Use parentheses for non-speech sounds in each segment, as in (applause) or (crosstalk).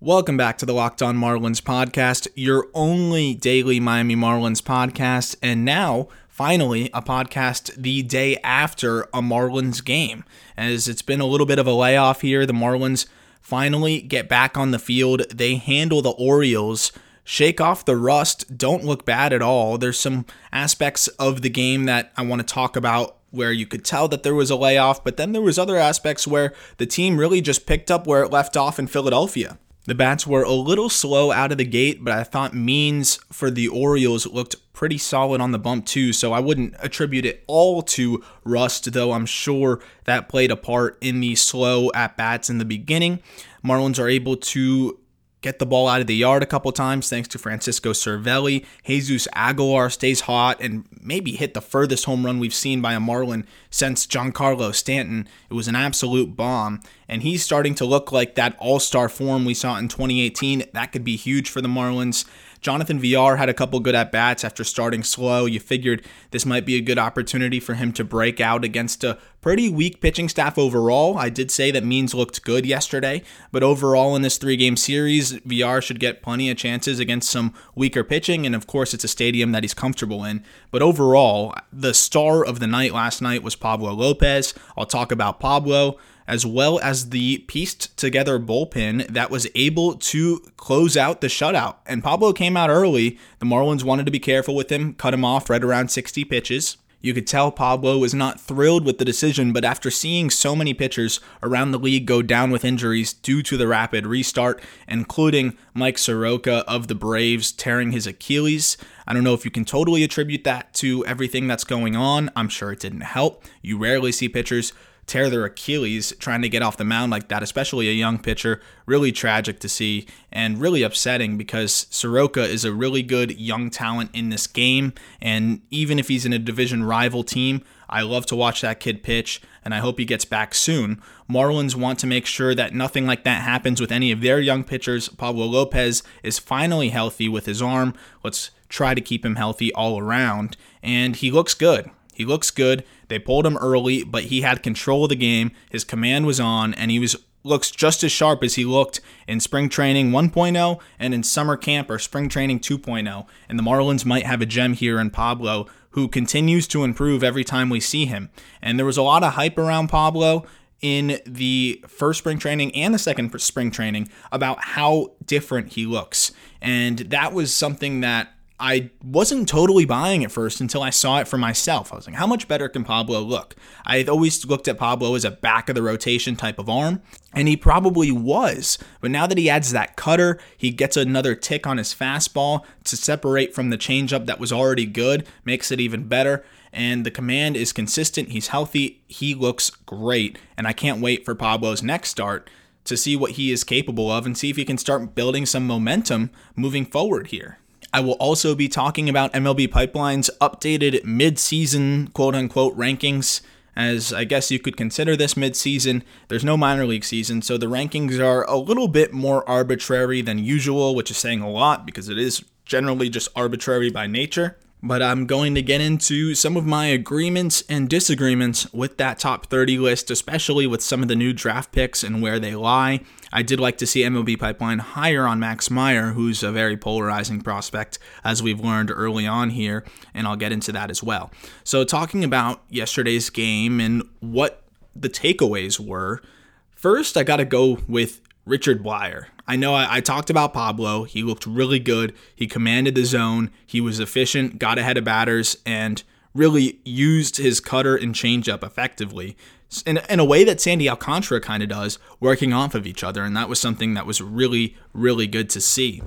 Welcome back to the Locked On Marlins podcast, your only daily Miami Marlins podcast, and now finally a podcast the day after a Marlins game. As it's been a little bit of a layoff here, the Marlins finally get back on the field. They handle the Orioles, shake off the rust, don't look bad at all. There's some aspects of the game that I want to talk about where you could tell that there was a layoff, but then there was other aspects where the team really just picked up where it left off in Philadelphia. The bats were a little slow out of the gate, but I thought Means for the Orioles looked pretty solid on the bump too, so I wouldn't attribute it all to rust, though I'm sure that played a part in the slow at bats in the beginning. Marlins are able to get the ball out of the yard a couple times thanks to Francisco Cervelli. Jesus Aguilar stays hot and maybe hit the furthest home run we've seen by a Marlin since Giancarlo Stanton. It was an absolute bomb, and he's starting to look like that all star form we saw in 2018. That could be huge for the Marlins. Jonathan Villar had a couple good at bats after starting slow. You figured this might be a good opportunity for him to break out against a pretty weak pitching staff overall. I did say that Means looked good yesterday, but overall in this three game series, Villar should get plenty of chances against some weaker pitching, and of course, it's a stadium that he's comfortable in. But overall, the star of the night last night was Pablo Lopez. I'll talk about Pablo as well as the pieced together bullpen that was able to close out the shutout. And Pablo came out early. The Marlins wanted to be careful with him, cut him off right around 60 pitches. You could tell Pablo was not thrilled with the decision, but after seeing so many pitchers around the league go down with injuries due to the rapid restart, including Mike Soroka of the Braves tearing his Achilles, I don't know if you can totally attribute that to everything that's going on. I'm sure it didn't help. You rarely see pitchers tear their Achilles trying to get off the mound like that, especially a young pitcher. Really tragic to see and really upsetting because Soroka is a really good young talent in this game. And even if he's in a division rival team, I love to watch that kid pitch, and I hope he gets back soon. Marlins want to make sure that nothing like that happens with any of their young pitchers. Pablo Lopez is finally healthy with his arm. Let's try to keep him healthy all around. And he looks good. He looks good. They pulled him early, but he had control of the game. His command was on, and he was looks just as sharp as he looked in spring training 1.0 and in summer camp or spring training 2.0. And the Marlins might have a gem here in Pablo who continues to improve every time we see him. And there was a lot of hype around Pablo in the first spring training and the second spring training about how different he looks. And that was something that I wasn't totally buying at first until I saw it for myself. I was like, how much better can Pablo look? I always looked at Pablo as a back of the rotation type of arm, and he probably was. But now that he adds that cutter, he gets another tick on his fastball to separate from the changeup that was already good, makes it even better. And the command is consistent. He's healthy. He looks great. And I can't wait for Pablo's next start to see what he is capable of and see if he can start building some momentum moving forward here. I will also be talking about MLB Pipeline's updated mid-season quote unquote rankings. As I guess you could consider this mid-season, there's no minor league season, so the rankings are a little bit more arbitrary than usual, which is saying a lot because it is generally just arbitrary by nature but I'm going to get into some of my agreements and disagreements with that top 30 list, especially with some of the new draft picks and where they lie. I did like to see MLB Pipeline higher on Max Meyer, who's a very polarizing prospect, as we've learned early on here, and I'll get into that as well. So, talking about yesterday's game and what the takeaways were, first I got to go with Richard Bleier. I know I, I, talked about Pablo. He looked really good. He commanded the zone. He was efficient, got ahead of batters, and really used his cutter and changeup effectively in, in a way that Sandy Alcantara kind of does, working off of each other. And that was something that was really, really good to see.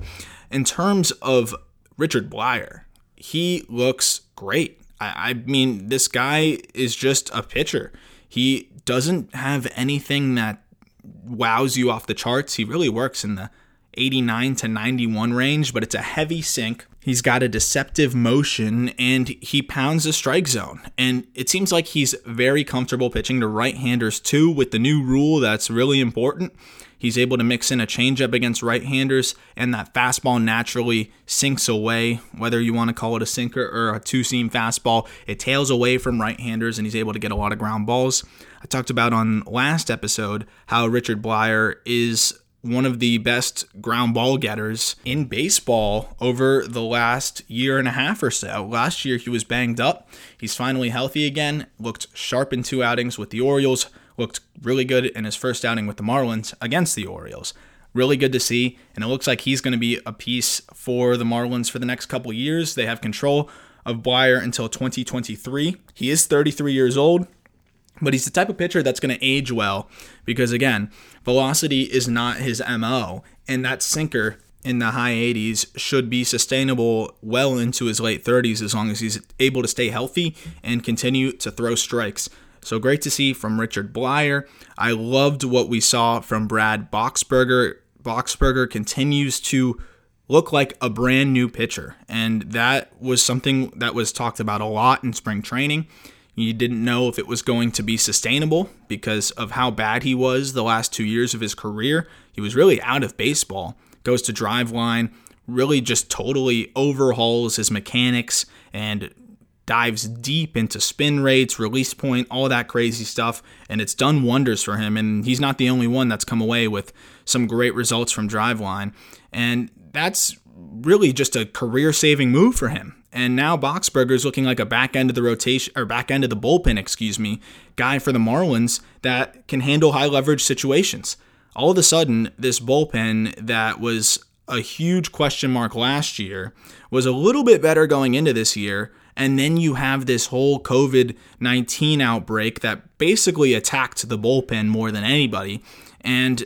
In terms of Richard Bleier, he looks great. I, I mean, this guy is just a pitcher. He doesn't have anything that wows you off the charts. He really works in the 89 to 91 range, but it's a heavy sink. He's got a deceptive motion and he pounds the strike zone. And it seems like he's very comfortable pitching to right handers too. With the new rule, that's really important. He's able to mix in a changeup against right handers, and that fastball naturally sinks away. Whether you want to call it a sinker or a two seam fastball, it tails away from right handers, and he's able to get a lot of ground balls. I talked about on last episode how Richard Bleier is one of the best ground ball getters in baseball over the last year and a half or so. Last year, he was banged up. He's finally healthy again, looked sharp in two outings with the Orioles, looked really good in his first outing with the Marlins against the Orioles. Really good to see, and it looks like he's going to be a piece for the Marlins for the next couple years. They have control of Bleier until 2023. He is 33 years old. But he's the type of pitcher that's going to age well because, again, velocity is not his MO. And that sinker in the high 80s should be sustainable well into his late 30s as long as he's able to stay healthy and continue to throw strikes. So great to see from Richard Bleier. I loved what we saw from Brad Boxberger. Boxberger continues to look like a brand new pitcher, and that was something that was talked about a lot in spring training. You didn't know if it was going to be sustainable because of how bad he was the last two years of his career. He was really out of baseball. Goes to Driveline, really just totally overhauls his mechanics and dives deep into spin rates, release point, all that crazy stuff, and it's done wonders for him. And he's not the only one that's come away with some great results from Driveline. And that's really just a career saving move for him. And now Boxberger is looking like a back end of the rotation or back end of the bullpen, excuse me, guy for the Marlins that can handle high leverage situations. All of a sudden, this bullpen that was a huge question mark last year was a little bit better going into this year. And then you have this whole COVID 19 outbreak that basically attacked the bullpen more than anybody. And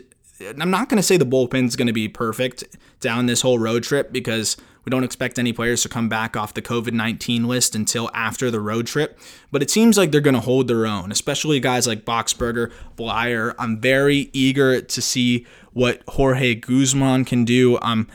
I'm not going to say the bullpen's going to be perfect down this whole road trip because we don't expect any players to come back off the COVID 19 list until after the road trip, but it seems like they're going to hold their own, especially guys like Boxberger, Bleier. I'm very eager to see what Jorge Guzman can do. I'm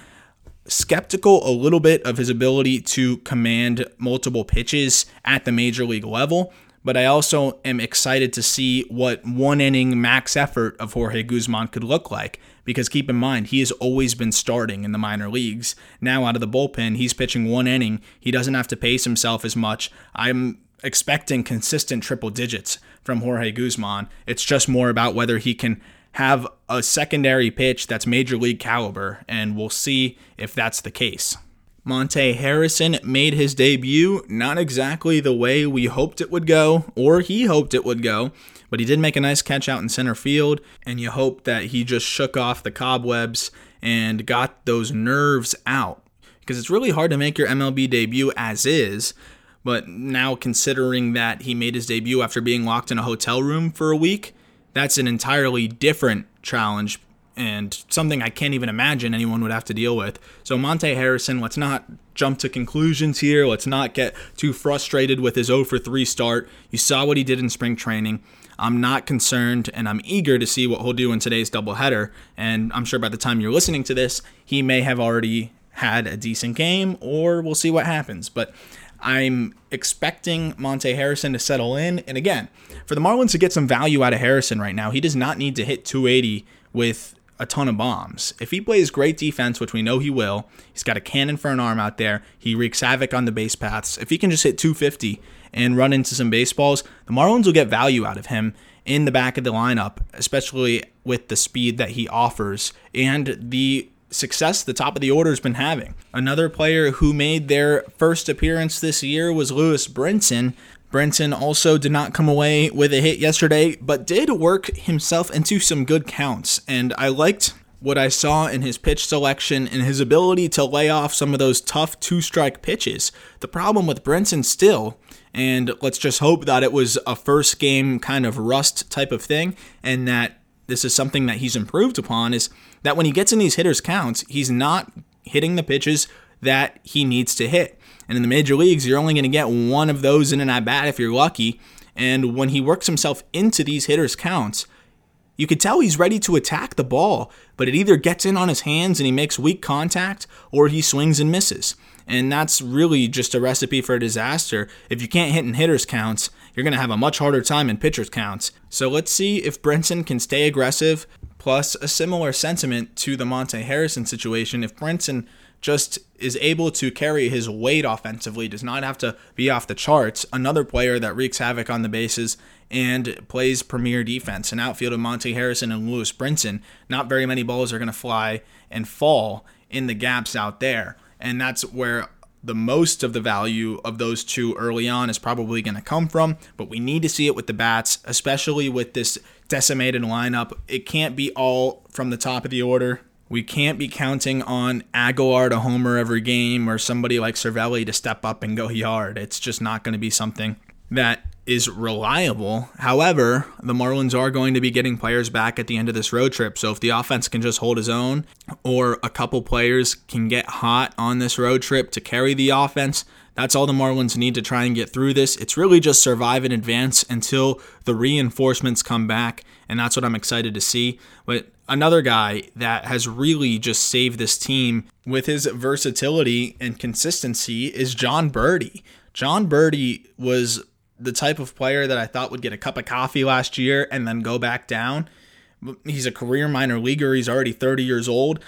skeptical a little bit of his ability to command multiple pitches at the major league level but I also am excited to see what one inning max effort of Jorge Guzman could look like. Because keep in mind, he has always been starting in the minor leagues. Now, out of the bullpen, he's pitching one inning. He doesn't have to pace himself as much. I'm expecting consistent triple digits from Jorge Guzman. It's just more about whether he can have a secondary pitch that's major league caliber, and we'll see if that's the case. Monte Harrison made his debut not exactly the way we hoped it would go, or he hoped it would go, but he did make a nice catch out in center field, and you hope that he just shook off the cobwebs and got those nerves out. Because it's really hard to make your MLB debut as is, but now considering that he made his debut after being locked in a hotel room for a week, that's an entirely different challenge and something I can't even imagine anyone would have to deal with. So, Monte Harrison, let's not jump to conclusions here. Let's not get too frustrated with his 0 for 3 start. You saw what he did in spring training. I'm not concerned and I'm eager to see what he'll do in today's doubleheader. And I'm sure by the time you're listening to this, he may have already had a decent game or we'll see what happens. But I'm expecting Monte Harrison to settle in. And again, for the Marlins to get some value out of Harrison right now, he does not need to hit 280 with a ton of bombs. If he plays great defense, which we know he will, he's got a cannon for an arm out there. He wreaks havoc on the base paths. If he can just hit 250 and run into some baseballs, the Marlins will get value out of him in the back of the lineup, especially with the speed that he offers and the success the top of the order has been having. Another player who made their first appearance this year was Lewis Brinson, Brinson also did not come away with a hit yesterday, but did work himself into some good counts. And I liked what I saw in his pitch selection and his ability to lay off some of those tough two strike pitches. The problem with Brinson still, and let's just hope that it was a first game kind of rust type of thing, and that this is something that he's improved upon, is that when he gets in these hitters' counts, he's not hitting the pitches that he needs to hit. And in the major leagues, you're only going to get one of those in an at bat if you're lucky. And when he works himself into these hitters' counts, you could tell he's ready to attack the ball, but it either gets in on his hands and he makes weak contact or he swings and misses. And that's really just a recipe for a disaster. If you can't hit in hitters' counts, you're going to have a much harder time in pitchers' counts. So let's see if Brinson can stay aggressive, Plus, a similar sentiment to the Monte Harrison situation. If Brinson just is able to carry his weight offensively, does not have to be off the charts, another player that wreaks havoc on the bases and plays premier defense. An outfield of Monte Harrison and Lewis Brinson, not very many balls are going to fly and fall in the gaps out there. And that's where the most of the value of those two early on is probably going to come from, but we need to see it with the bats, especially with this decimated lineup. It can't be all from the top of the order. We can't be counting on Aguilar to homer every game or somebody like Cervelli to step up and go yard. It's just not going to be something that is reliable. However, the Marlins are going to be getting players back at the end of this road trip. So if the offense can just hold his own, or a couple players can get hot on this road trip to carry the offense, that's all the Marlins need to try and get through this. It's really just survive in advance until the reinforcements come back, and that's what I'm excited to see. But another guy that has really just saved this team with his versatility and consistency is Jon Berti. Jon Berti was the type of player that I thought would get a cup of coffee last year and then go back down. He's a career minor leaguer. He's already 30 years old.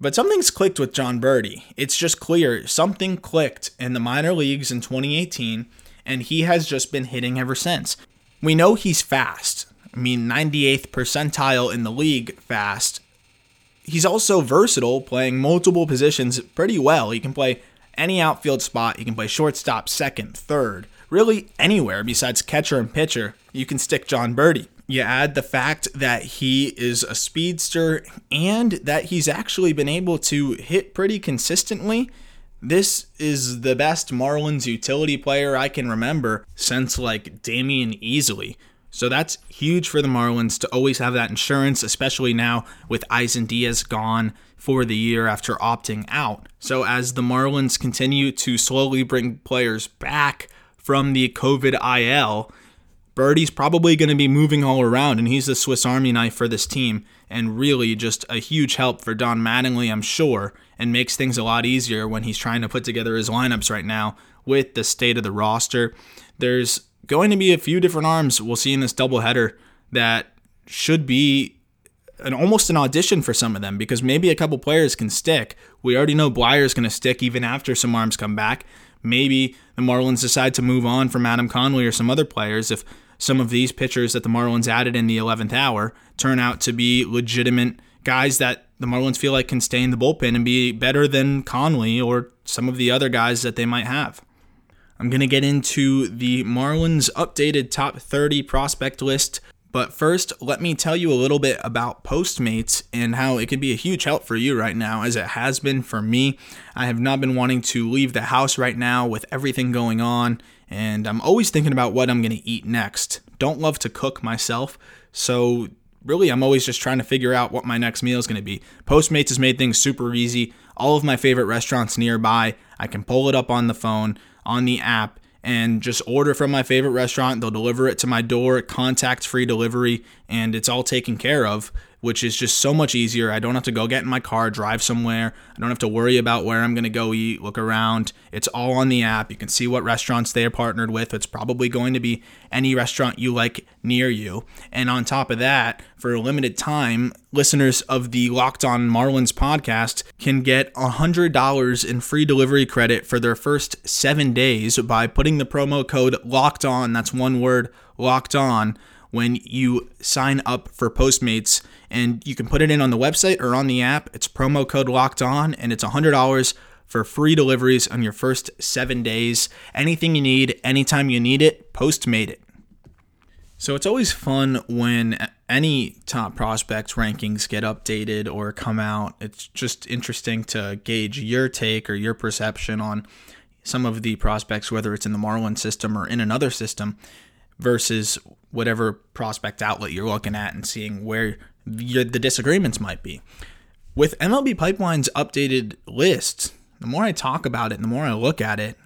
But something's clicked with Jon Berti. It's just clear something clicked in the minor leagues in 2018, and he has just been hitting ever since. We know he's fast. I mean, 98th percentile in the league fast. He's also versatile, playing multiple positions pretty well. He can play any outfield spot, he can play shortstop, second, third really anywhere besides catcher and pitcher, you can stick Jon Berti. You add the fact that he is a speedster and that he's actually been able to hit pretty consistently. This is the best Marlins utility player I can remember since like Damion Easley. So that's huge for the Marlins to always have that insurance, especially now with Isan Diaz gone for the year after opting out. So as the Marlins continue to slowly bring players back, from the COVID IL, Berti's probably going to be moving all around, and he's the Swiss Army knife for this team, and really just a huge help for Don Mattingly, I'm sure, and makes things a lot easier when he's trying to put together his lineups right now with the state of the roster. There's going to be a few different arms we'll see in this doubleheader that should be an almost an audition for some of them because maybe a couple players can stick. We already know Bleier's going to stick even after some arms come back maybe the Marlins decide to move on from Adam Conley or some other players if some of these pitchers that the Marlins added in the 11th hour turn out to be legitimate guys that the Marlins feel like can stay in the bullpen and be better than Conley or some of the other guys that they might have. I'm going to get into the Marlins updated top 30 prospect list but first, let me tell you a little bit about Postmates and how it could be a huge help for you right now, as it has been for me. I have not been wanting to leave the house right now with everything going on, and I'm always thinking about what I'm going to eat next. Don't love to cook myself, so really, I'm always just trying to figure out what my next meal is going to be. Postmates has made things super easy. All of my favorite restaurants nearby, I can pull it up on the phone, on the app and just order from my favorite restaurant. They'll deliver it to my door, contact free delivery, and it's all taken care of which is just so much easier. I don't have to go get in my car, drive somewhere. I don't have to worry about where I'm going to go eat, look around. It's all on the app. You can see what restaurants they are partnered with. It's probably going to be any restaurant you like near you. And on top of that, for a limited time, listeners of the Locked On Marlins podcast can get $100 in free delivery credit for their first seven days by putting the promo code LOCKED ON, that's one word, LOCKED ON, when you sign up for Postmates. And you can put it in on the website or on the app. It's promo code locked on, and it's $100 for free deliveries on your first seven days. Anything you need, anytime you need it, Postmate it. So it's always fun when any top prospects rankings get updated or come out. It's just interesting to gauge your take or your perception on some of the prospects, whether it's in the Marlin system or in another system versus whatever prospect outlet you're looking at and seeing where the disagreements might be. With MLB Pipeline's updated list, the more I talk about it and the more I look at it,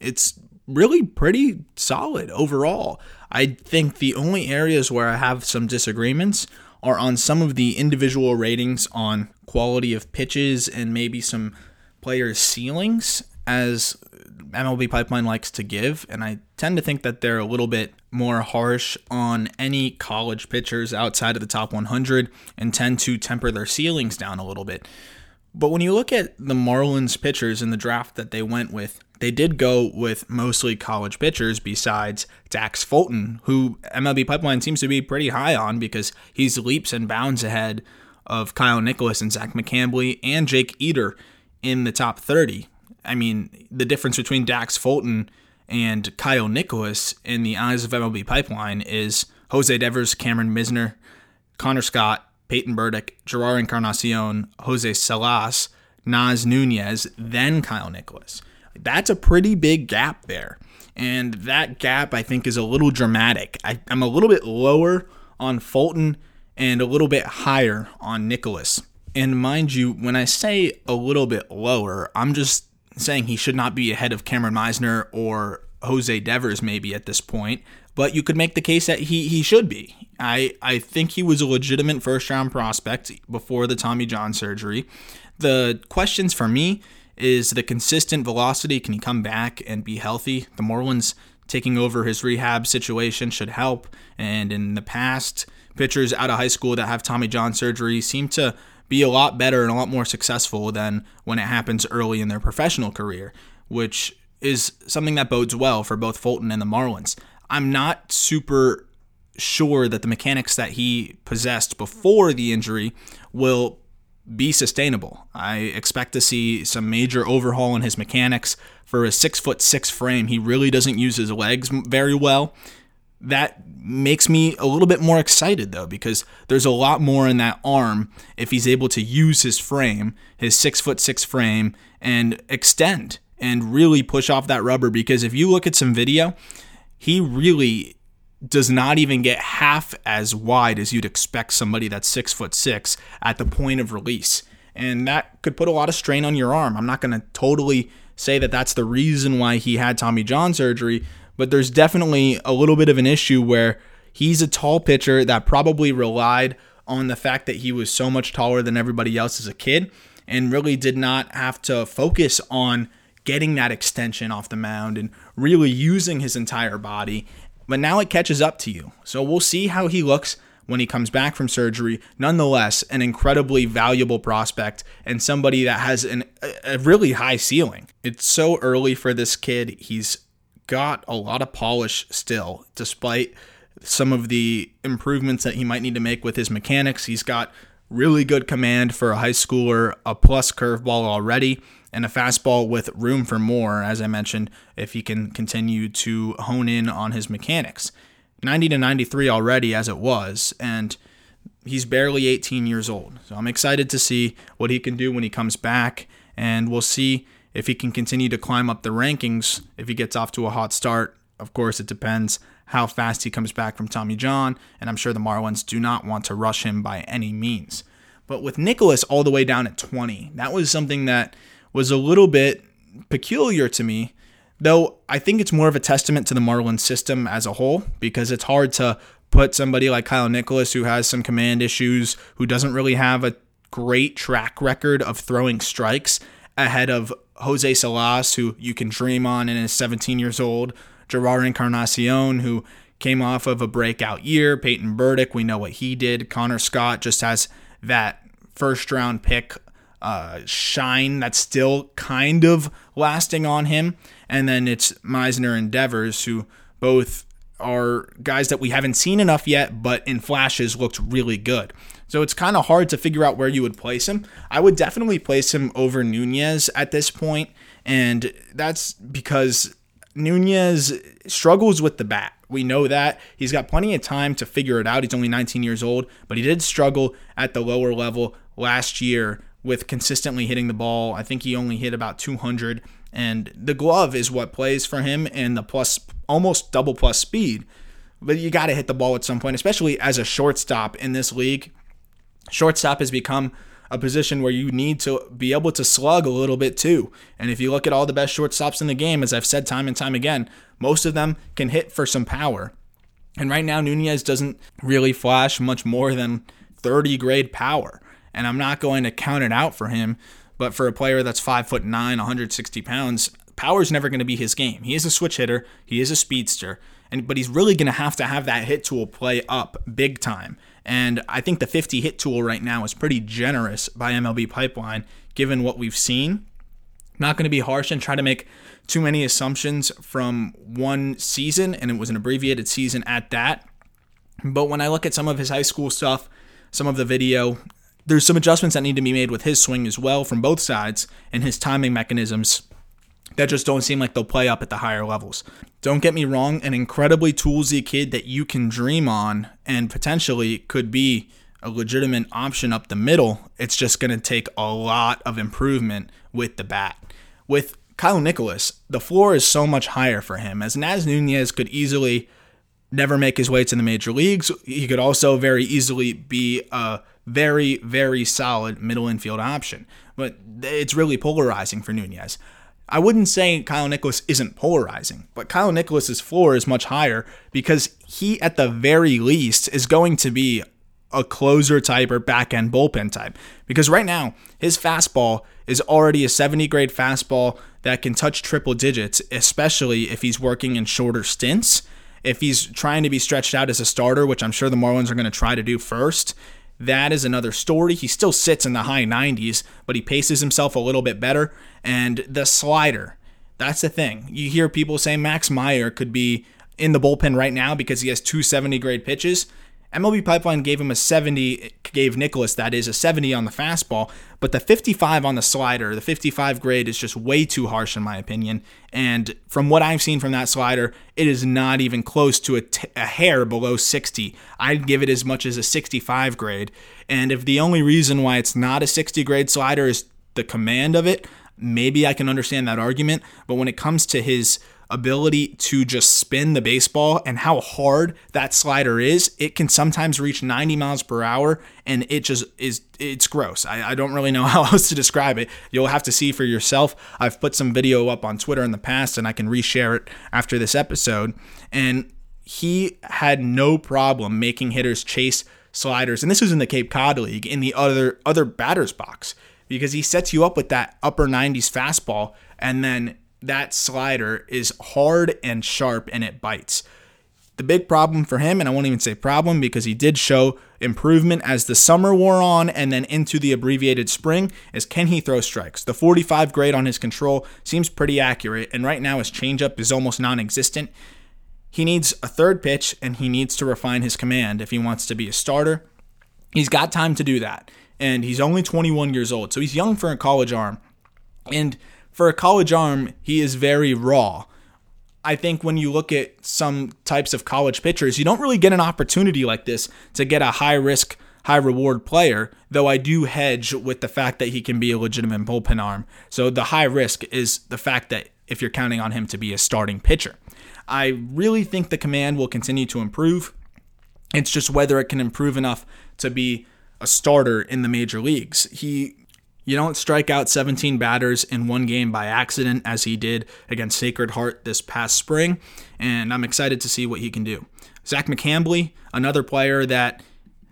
it's really pretty solid overall. I think the only areas where I have some disagreements are on some of the individual ratings on quality of pitches and maybe some players' ceilings, as MLB Pipeline likes to give. And I tend to think that they're a little bit more harsh on any college pitchers outside of the top 100 and tend to temper their ceilings down a little bit. But when you look at the Marlins pitchers in the draft that they went with, they did go with mostly college pitchers besides Dax Fulton, who MLB Pipeline seems to be pretty high on because he's leaps and bounds ahead of Kyle Nicolas and Zach McCambley and Jake Eder in the top 30. I mean, the difference between Dax Fulton and Kyle Nicolas in the eyes of MLB Pipeline is Jose Devers, Cameron Misner, Connor Scott, Peyton Burdick, Jerar Encarnacion, Jose Salas, Naz Nunez, then Kyle Nicolas. That's a pretty big gap there. And that gap, I think, is a little dramatic. I, am a little bit lower on Fulton and a little bit higher on Nicolas. And mind you, when I say a little bit lower, I'm just saying he should not be ahead of Cameron Misner or Jose Devers maybe at this point, but you could make the case that he he should be. I I think he was a legitimate first round prospect before the Tommy John surgery. The questions for me is the consistent velocity. Can he come back and be healthy? The Marlins taking over his rehab situation should help. And in the past, pitchers out of high school that have Tommy John surgery seem to be a lot better and a lot more successful than when it happens early in their professional career, which is something that bodes well for both Fulton and the Marlins. I'm not super sure that the mechanics that he possessed before the injury will be sustainable. I expect to see some major overhaul in his mechanics. For a six foot six frame, he really doesn't use his legs very well. That makes me a little bit more excited though, because there's a lot more in that arm if he's able to use his frame, his six foot six frame, and extend and really push off that rubber. Because if you look at some video, he really does not even get half as wide as you'd expect somebody that's six foot six at the point of release. And that could put a lot of strain on your arm. I'm not going to totally say that that's the reason why he had Tommy John surgery, but there's definitely a little bit of an issue where he's a tall pitcher that probably relied on the fact that he was so much taller than everybody else as a kid and really did not have to focus on getting that extension off the mound and really using his entire body but now it catches up to you. So we'll see how he looks when he comes back from surgery. Nonetheless, an incredibly valuable prospect and somebody that has an, a really high ceiling. It's so early for this kid. He's got a lot of polish still, despite some of the improvements that he might need to make with his mechanics. He's got really good command for a high schooler, a plus curveball already and a fastball with room for more, as I mentioned, if he can continue to hone in on his mechanics. 90 to 93 already as it was, and he's barely 18 years old. So I'm excited to see what he can do when he comes back, and we'll see if he can continue to climb up the rankings if he gets off to a hot start. Of course, it depends how fast he comes back from Tommy John, and I'm sure the Marlins do not want to rush him by any means. But with Nicolas all the way down at 20, that was something that was a little bit peculiar to me, though I think it's more of a testament to the Marlins system as a whole because it's hard to put somebody like Kyle Nicolas, who has some command issues, who doesn't really have a great track record of throwing strikes, ahead of Jose Salas, who you can dream on and is 17 years old, Gerard Encarnacion, who came off of a breakout year, Peyton Burdick, we know what he did, Connor Scott just has that first round pick uh, shine that's still kind of lasting on him. And then it's Misner and Devers, who both are guys that we haven't seen enough yet, but in flashes looked really good. So it's kind of hard to figure out where you would place him. I would definitely place him over Nunez at this point, and that's because Nunez struggles with the bat. We know that. He's got plenty of time to figure it out. He's only 19 years old, but he did struggle at the lower level last year with consistently hitting the ball. I think he only hit about 200, and the glove is what plays for him and the plus almost double plus speed. But you got to hit the ball at some point, especially as a shortstop in this league. Shortstop has become a position where you need to be able to slug a little bit too. And if you look at all the best shortstops in the game, as I've said time and time again, most of them can hit for some power. And right now, Nunez doesn't really flash much more than 30 grade power and I'm not going to count it out for him. But for a player that's five foot nine, 160 pounds, power is never going to be his game. He is a switch hitter. He is a speedster, and but he's really going to have to have that hit tool play up big time. And I think the 50 hit tool right now is pretty generous by MLB Pipeline given what we've seen. Not going to be harsh and try to make too many assumptions from one season, and it was an abbreviated season at that. But when I look at some of his high school stuff, some of the video, there's some adjustments that need to be made with his swing as well from both sides and his timing mechanisms that just don't seem like they'll play up at the higher levels. Don't get me wrong, an incredibly toolsy kid that you can dream on and potentially could be a legitimate option up the middle. It's just going to take a lot of improvement with the bat. With Kyle Nicholas, the floor is so much higher for him, as Naz Nunez could easily never make his way to the major leagues. He could also very easily be a very, very solid middle infield option. But it's really polarizing for Nunez. I wouldn't say Kyle Nicolas isn't polarizing, but Kyle Nicolas's floor is much higher because he, at the very least, is going to be a closer type or back end bullpen type. Because right now, his fastball is already a 70 grade fastball that can touch triple digits, especially if he's working in shorter stints. If he's trying to be stretched out as a starter, which I'm sure the Marlins are going to try to do first, that is another story. He still sits in the high 90s, but he paces himself a little bit better. And the slider, that's the thing. You hear people say Max Meyer could be in the bullpen right now because he has two 70 grade pitches. MLB Pipeline gave him a 70, gave Nicolas, that is, a 70 on the fastball, but the 55 on the slider, the 55 grade is just way too harsh in my opinion. And from what I've seen from that slider, it is not even close to a, t- a hair below 60. I'd give it as much as a 65 grade. And if the only reason why it's not a 60 grade slider is the command of it, maybe I can understand that argument. But when it comes to his ability to just spin the baseball and how hard that slider is, it can sometimes reach 90 miles per hour and it just is, it's gross. I, I don't really know (laughs) how else to describe it. You'll have to see for yourself. I've put some video up on Twitter in the past and I can reshare it after this episode. And he had no problem making hitters chase sliders. And this was in the Cape Cod League in the other other batter's box because he sets you up with that upper 90s fastball and then that slider is hard and sharp and it bites. The big problem for him, and I won't even say problem because he did show improvement as the summer wore on and then into the abbreviated spring, is can he throw strikes? The 45 grade on his control seems pretty accurate, and right now his changeup is almost non existent. He needs a third pitch and he needs to refine his command if he wants to be a starter. He's got time to do that, and he's only 21 years old, so he's young for a college arm. And for a college arm, he is very raw. I think when you look at some types of college pitchers, you don't really get an opportunity like this to get a high risk, high reward player, though I do hedge with the fact that he can be a legitimate bullpen arm. So the high risk is the fact that if you're counting on him to be a starting pitcher. I really think the command will continue to improve. It's just whether it can improve enough to be a starter in the major leagues. He you don't strike out 17 batters in one game by accident, as he did against Sacred Heart this past spring, and I'm excited to see what he can do. Zach McCambley, another player that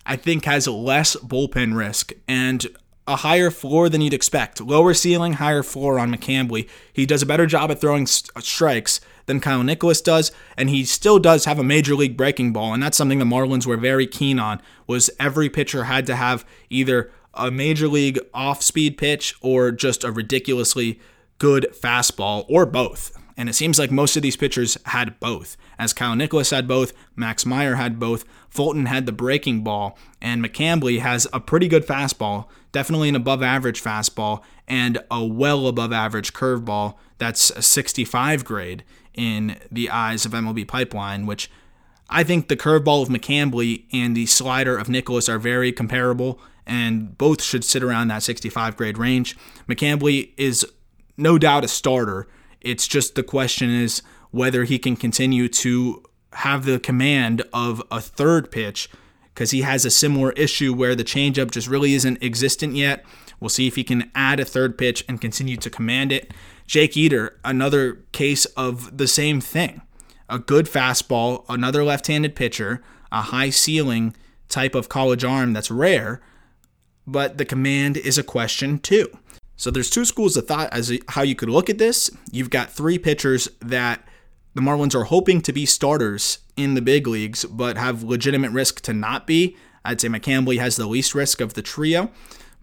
I think has less bullpen risk and a higher floor than you'd expect. Lower ceiling, higher floor on McCambley. He does a better job at throwing uh, strikes than Kyle Nicolas does, and he still does have a major league breaking ball, and that's something the Marlins were very keen on. Was every pitcher had to have either a major league off speed pitch or just a ridiculously good fastball or both. And it seems like most of these pitchers had both. As Kyle Nicolas had both, Max Meyer had both, Fulton had the breaking ball, and McCambley has a pretty good fastball, definitely an above average fastball, and a well above average curveball that's a 65 grade in the eyes of MLB Pipeline, which I think the curveball of McCambley and the slider of Nicolas are very comparable and both should sit around that 65 grade range. McCambley is no doubt a starter. It's just the question is whether he can continue to have the command of a third pitch because he has a similar issue where the changeup just really isn't existent yet. We'll see if he can add a third pitch and continue to command it. Jake Eder, another case of the same thing. A good fastball, another left handed pitcher, a high ceiling type of college arm that's rare but the command is a question too. So there's two schools of thought as how you could look at this. You've got three pitchers that the Marlins are hoping to be starters in the big leagues, but have legitimate risk to not be. I'd say McCambley has the least risk of the trio,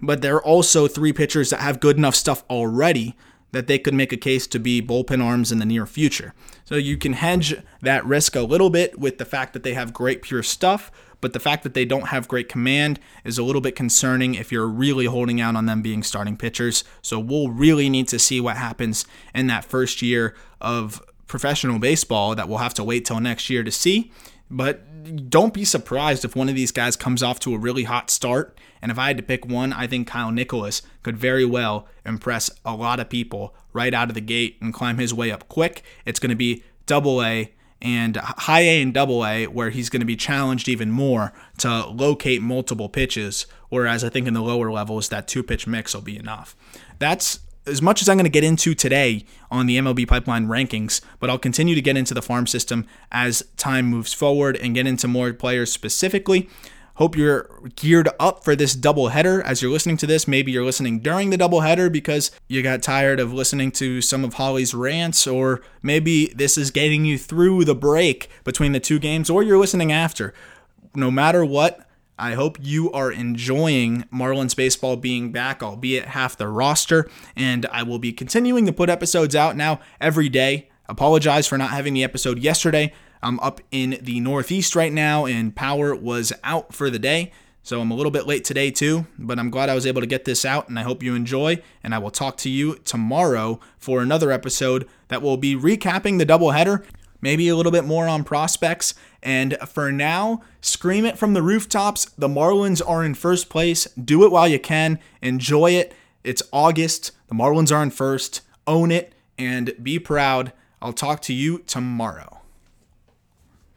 but there are also three pitchers that have good enough stuff already that they could make a case to be bullpen arms in the near future. So you can hedge that risk a little bit with the fact that they have great pure stuff, but the fact that they don't have great command is a little bit concerning if you're really holding out on them being starting pitchers. So we'll really need to see what happens in that first year of professional baseball that we'll have to wait till next year to see. But don't be surprised if one of these guys comes off to a really hot start. And if I had to pick one, I think Kyle Nicolas could very well impress a lot of people right out of the gate and climb his way up quick. It's going to be double A and high A and double A, where he's going to be challenged even more to locate multiple pitches. Whereas I think in the lower levels, that two pitch mix will be enough. That's as much as I'm going to get into today on the MLB pipeline rankings, but I'll continue to get into the farm system as time moves forward and get into more players specifically. Hope you're geared up for this doubleheader as you're listening to this. Maybe you're listening during the doubleheader because you got tired of listening to some of Holly's rants, or maybe this is getting you through the break between the two games, or you're listening after. No matter what, I hope you are enjoying Marlins baseball being back, albeit half the roster. And I will be continuing to put episodes out now every day. Apologize for not having the episode yesterday. I'm up in the Northeast right now, and power was out for the day. So I'm a little bit late today, too, but I'm glad I was able to get this out, and I hope you enjoy. And I will talk to you tomorrow for another episode that will be recapping the doubleheader, maybe a little bit more on prospects. And for now, scream it from the rooftops. The Marlins are in first place. Do it while you can. Enjoy it. It's August. The Marlins are in first. Own it and be proud. I'll talk to you tomorrow.